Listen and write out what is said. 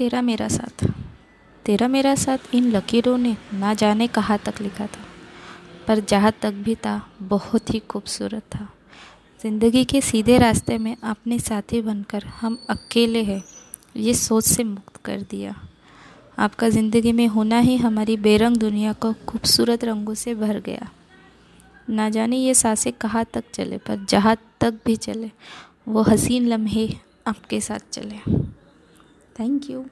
तेरा मेरा साथ। तेरा मेरा साथ इन लकीरों ने ना जाने कहाँ तक लिखा था। पर जहाँ तक भी था, बहुत ही खूबसूरत था। ज़िंदगी के सीधे रास्ते में अपने साथी बनकर हम अकेले हैं, ये सोच से मुक्त कर दिया। आपका ज़िंदगी में होना ही हमारी बेरंग दुनिया को खूबसूरत रंगों से भर गया। ना जाने ये साँसें कहाँ तक चले, पर जहाँ तक भी चले, वो हसीन लम्हे आपके साथ चले। Thank you